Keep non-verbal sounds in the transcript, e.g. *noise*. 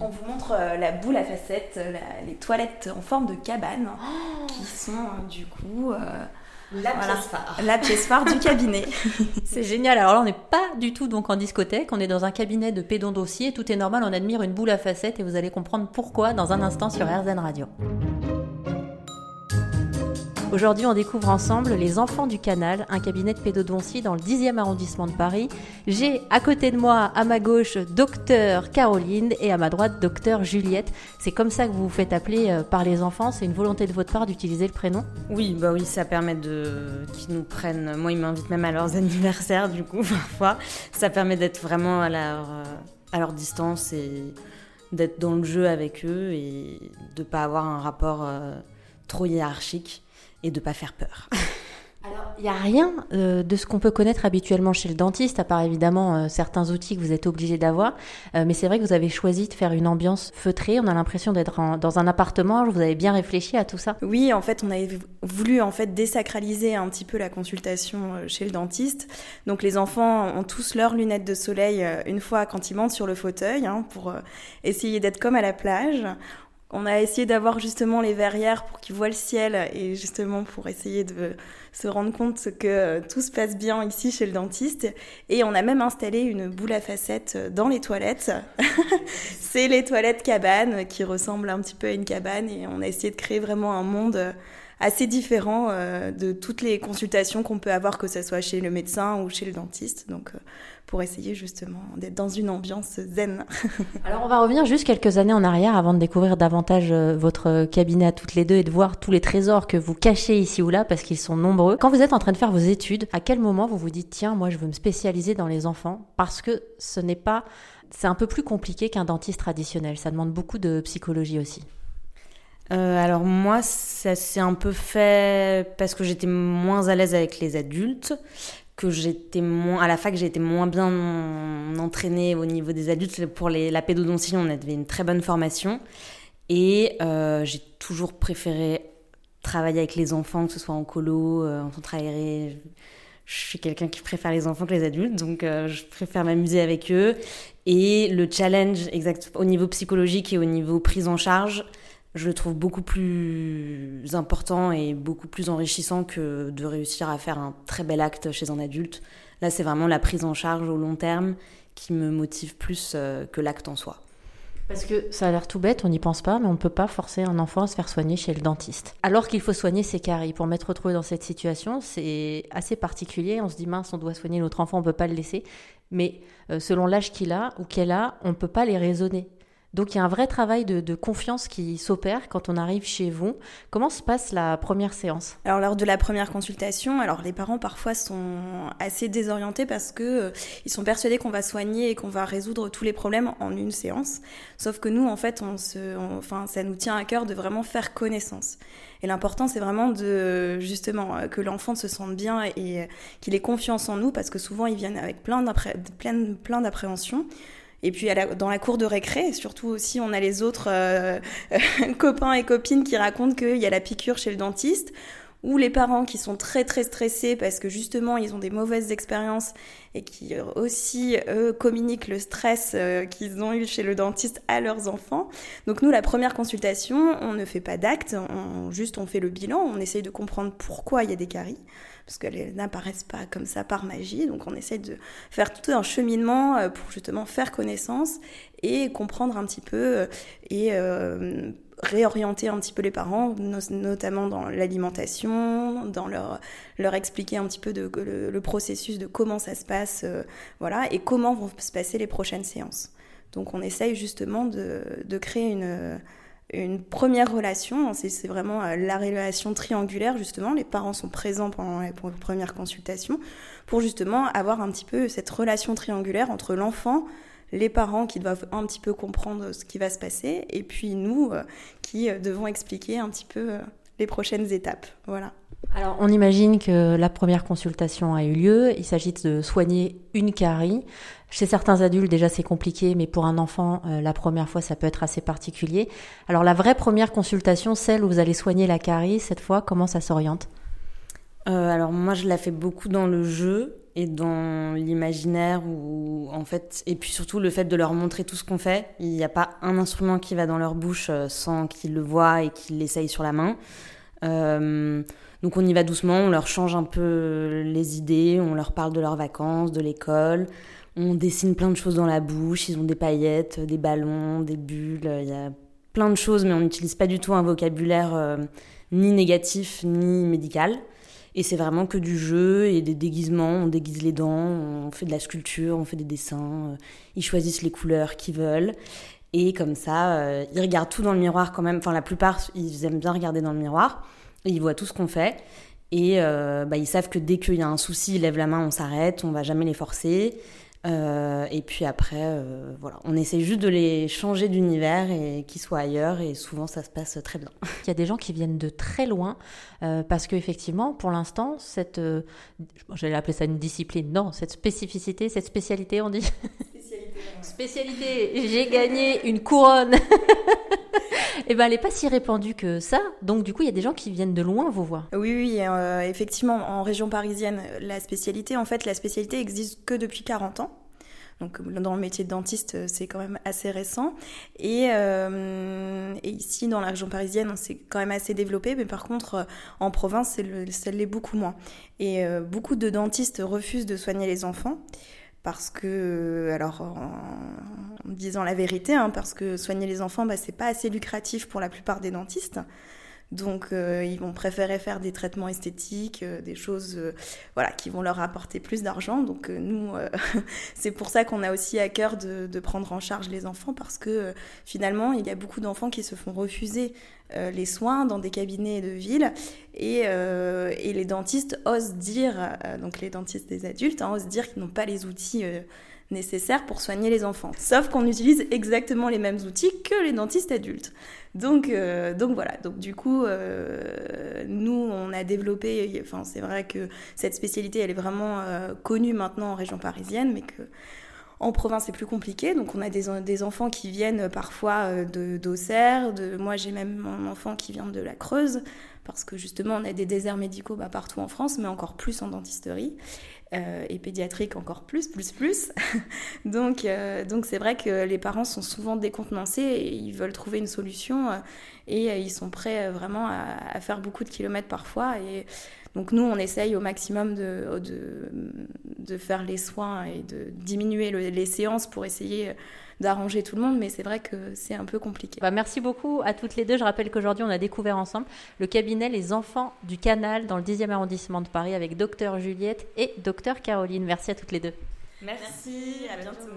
On vous montre la boule à facettes, les toilettes en forme de cabane, Oh qui sont du coup La Voilà. pièce phare. la pièce phare du *laughs* cabinet. C'est génial. Alors là, on n'est pas du tout donc en discothèque. On est dans un cabinet de pédon dossier. Tout est normal. On admire une boule à facettes et vous allez comprendre pourquoi dans un instant sur RZN Radio. Aujourd'hui, on découvre ensemble Les Enfants du Canal, un cabinet de pédodontie dans le 10e arrondissement de Paris. J'ai à côté de moi, à ma gauche, docteur Caroline et à ma droite, docteur Juliette. C'est comme ça que vous vous faites appeler euh, par les enfants. C'est une volonté de votre part d'utiliser le prénom? Oui, bah oui, ça permet de qu'ils nous prennent. Moi, ils m'invitent même à leurs *laughs* anniversaires, du coup, parfois. Ça permet d'être vraiment à leur, euh, à leur distance et d'être dans le jeu avec eux et de pas avoir un rapport euh, trop hiérarchique et de pas faire peur. *laughs* Alors, il n'y a rien euh, de ce qu'on peut connaître habituellement chez le dentiste, à part évidemment euh, certains outils que vous êtes obligé d'avoir. Euh, mais c'est vrai que vous avez choisi de faire une ambiance feutrée. On a l'impression d'être dans un appartement. Vous avez bien réfléchi à tout ça. Oui, en fait, on avait voulu en fait désacraliser un petit peu la consultation euh, chez le dentiste. Donc les enfants ont tous leurs lunettes de soleil euh, une fois quand ils montent sur le fauteuil hein, pour euh, essayer d'être comme à la plage. On a essayé d'avoir justement les verrières pour qu'ils voient le ciel et justement pour essayer de se rendre compte que tout se passe bien ici chez le dentiste. Et on a même installé une boule à facettes dans les toilettes. *laughs* C'est les toilettes cabanes qui ressemblent un petit peu à une cabane et on a essayé de créer vraiment un monde assez différent euh, de toutes les consultations qu'on peut avoir, que ce soit chez le médecin ou chez le dentiste. Donc euh, pour essayer justement d'être dans une ambiance zen. *laughs* Alors, on va revenir juste quelques années en arrière avant de découvrir davantage euh, votre cabinet à toutes les deux et de voir tous les trésors que vous cachez ici ou là parce qu'ils sont nombreux. Quand vous êtes en train de faire vos études, à quel moment vous vous dites tiens, moi je veux me spécialiser dans les enfants parce que ce n'est pas c'est un peu plus compliqué qu'un dentiste traditionnel. Ça demande beaucoup de psychologie aussi. Euh, alors moi, ça s'est un peu fait parce que j'étais moins à l'aise avec les adultes, que j'étais moins à la fac, été moins bien entraînée au niveau des adultes. Pour les, la pédodontie, on avait une très bonne formation et euh, j'ai toujours préféré travailler avec les enfants, que ce soit en colo, euh, en centre aéré. Je suis quelqu'un qui préfère les enfants que les adultes, donc je préfère m'amuser avec eux. Et le challenge exact au niveau psychologique et au niveau prise en charge, je le trouve beaucoup plus important et beaucoup plus enrichissant que de réussir à faire un très bel acte chez un adulte. Là, c'est vraiment la prise en charge au long terme qui me motive plus euh, que l'acte en soi. Parce que ça a l'air tout bête, on n'y pense pas, mais on ne peut pas forcer un enfant à se faire soigner chez le dentiste. Alors qu'il faut soigner ses caries. Pour m'être retrouvé dans cette situation, c'est assez particulier. On se dit mince, on doit soigner notre enfant, on ne peut pas le laisser. Mais euh, selon l'âge qu'il a ou qu'elle a, on ne peut pas les raisonner. Donc il y a un vrai travail de, confiance qui s'opère quand on arrive chez vous. Comment se passe la première séance? Alors lors de la première consultation, alors les parents parfois sont assez désorientés parce que euh, ils sont persuadés qu'on va soigner et qu'on va résoudre tous les problèmes en une séance. Sauf que nous en fait, on se, enfin ça nous tient à cœur de vraiment faire connaissance. Et l'important c'est vraiment de justement euh, que l'enfant se sente bien et euh, qu'il ait confiance en nous parce que souvent ils viennent avec plein plein, plein d'appréhensions. Et puis dans la cour de récré, surtout aussi, on a les autres euh, *laughs* copains et copines qui racontent qu'il y a la piqûre chez le dentiste, ou les parents qui sont très très stressés parce que justement ils ont des mauvaises expériences et qui euh, aussi eux communiquent le stress euh, qu'ils ont eu chez le dentiste à leurs enfants. Donc nous la première consultation, on ne fait pas d'acte, on juste on fait le bilan, on essaye de comprendre pourquoi il y a des caries parce qu'elles n'apparaissent pas comme ça par magie. Donc on essaye de faire tout un cheminement euh, pour justement faire connaissance et comprendre un petit peu euh, et euh, réorienter un petit peu les parents, no- notamment dans l'alimentation, dans leur, leur expliquer un petit peu le, processus de comment ça se passe, voilà, et comment vont se passer les prochaines séances. Donc on essaye justement de, de créer une, une première relation, c'est c'est vraiment euh, la relation triangulaire justement, les parents sont présents pendant la première consultation pour justement avoir un petit peu cette relation triangulaire entre l'enfant, les parents qui doivent un petit peu comprendre ce qui va se passer et puis nous euh, qui euh, devons expliquer un petit peu les prochaines étapes. Voilà. Alors, on imagine que la première consultation a eu lieu. Il s'agit de soigner une carie. Chez certains adultes, déjà, c'est compliqué, mais pour un enfant, euh, la première fois, ça peut être assez particulier. Alors, la vraie première consultation, celle où vous allez soigner la carie, cette fois, comment ça s'oriente? Euh, alors moi, je la fais beaucoup dans le jeu et dans l'imaginaire ou en fait et puis surtout le fait de leur montrer tout ce qu'on fait il n'y a pas un instrument qui va dans leur bouche euh, sans qu'ils le voient et qu'ils l'essayent sur la main. Euh, donc on y va doucement on leur change un peu les idées on leur parle de leurs vacances de l'école. On dessine plein de choses dans la bouche ils ont des paillettes des ballons des bulles il y a plein de choses mais on n'utilise pas du tout un vocabulaire euh, ni négatif ni médical et c'est vraiment que du jeu et des déguisements. On déguise les dents, on fait de la sculpture, on fait des dessins. Euh, ils choisissent les couleurs qu'ils veulent. Et comme ça, euh, ils regardent tout dans le miroir quand même. Enfin, la plupart, ils aiment bien regarder dans le miroir. Et ils voient tout ce qu'on fait. Et euh, bah, ils savent que dès qu'il y a un souci, ils lèvent la main, on s'arrête, on va jamais les forcer. Euh, et puis après, euh, voilà, on essaie juste de les changer d'univers et qu'ils soient ailleurs. Et souvent, ça se passe très bien. *laughs* Il y a des gens qui viennent de très loin euh, parce qu'effectivement, pour l'instant, cette, euh, j'allais appeler ça une discipline, non, cette spécificité, cette spécialité, on dit. Spécialité. Spécialité. J'ai gagné une couronne. *laughs* Eh ben, elle n'est pas si répandue que ça. Donc, du coup, il y a des gens qui viennent de loin vous voir. Oui, oui, euh, effectivement, en région parisienne, la spécialité, en fait, la spécialité existe que depuis 40 ans. Donc, dans le métier de dentiste, c'est quand même assez récent. Et, euh, ici, dans la région parisienne, c'est quand même assez développé. Mais par contre, en province, ça l'est beaucoup moins. Et euh, beaucoup de dentistes refusent de soigner les enfants parce que, alors en, disant la vérité, hein, parce que soigner les enfants, bah, c'est pas assez lucratif pour la plupart des dentistes. Donc euh, ils vont préférer faire des traitements esthétiques, euh, des choses euh, voilà, qui vont leur apporter plus d'argent. Donc nous, *laughs* c'est pour ça qu'on a aussi à cœur de, prendre en charge les enfants parce que finalement, il y a beaucoup d'enfants qui se font refuser les soins dans des cabinets de ville et, et les dentistes osent dire, donc les dentistes des adultes, hein, osent dire qu'ils n'ont pas les outils nécessaires pour soigner les enfants. Sauf qu'on utilise exactement les mêmes outils que les dentistes adultes. Donc, euh, donc voilà. Donc du coup, euh, nous, on a développé. Enfin, c'est vrai que cette spécialité, elle est vraiment euh, connue maintenant en région parisienne, mais que en province, c'est plus compliqué. Donc, on a des, enfants qui viennent parfois d'Auxerre. Moi, j'ai même mon enfant qui vient de la Creuse, parce que justement, on a des déserts médicaux bah, partout en France, mais encore plus en dentisterie euh, et pédiatrique encore plus, plus, plus. *laughs* donc, euh, donc c'est vrai que les parents sont souvent décontenancés et ils veulent trouver une solution euh, et ils sont prêts vraiment à, à, faire beaucoup de kilomètres parfois. Et donc nous, on essaye au maximum de, de, de faire les soins et de diminuer le, les séances pour essayer d'arranger tout le monde, mais c'est vrai que c'est un peu compliqué. Bah, merci beaucoup à toutes les deux. Je rappelle qu'aujourd'hui, on a découvert ensemble le cabinet Les Enfants du Canal dans le 10e arrondissement de Paris avec docteur Juliette et docteur Caroline. Merci à toutes les deux. Merci, à bientôt.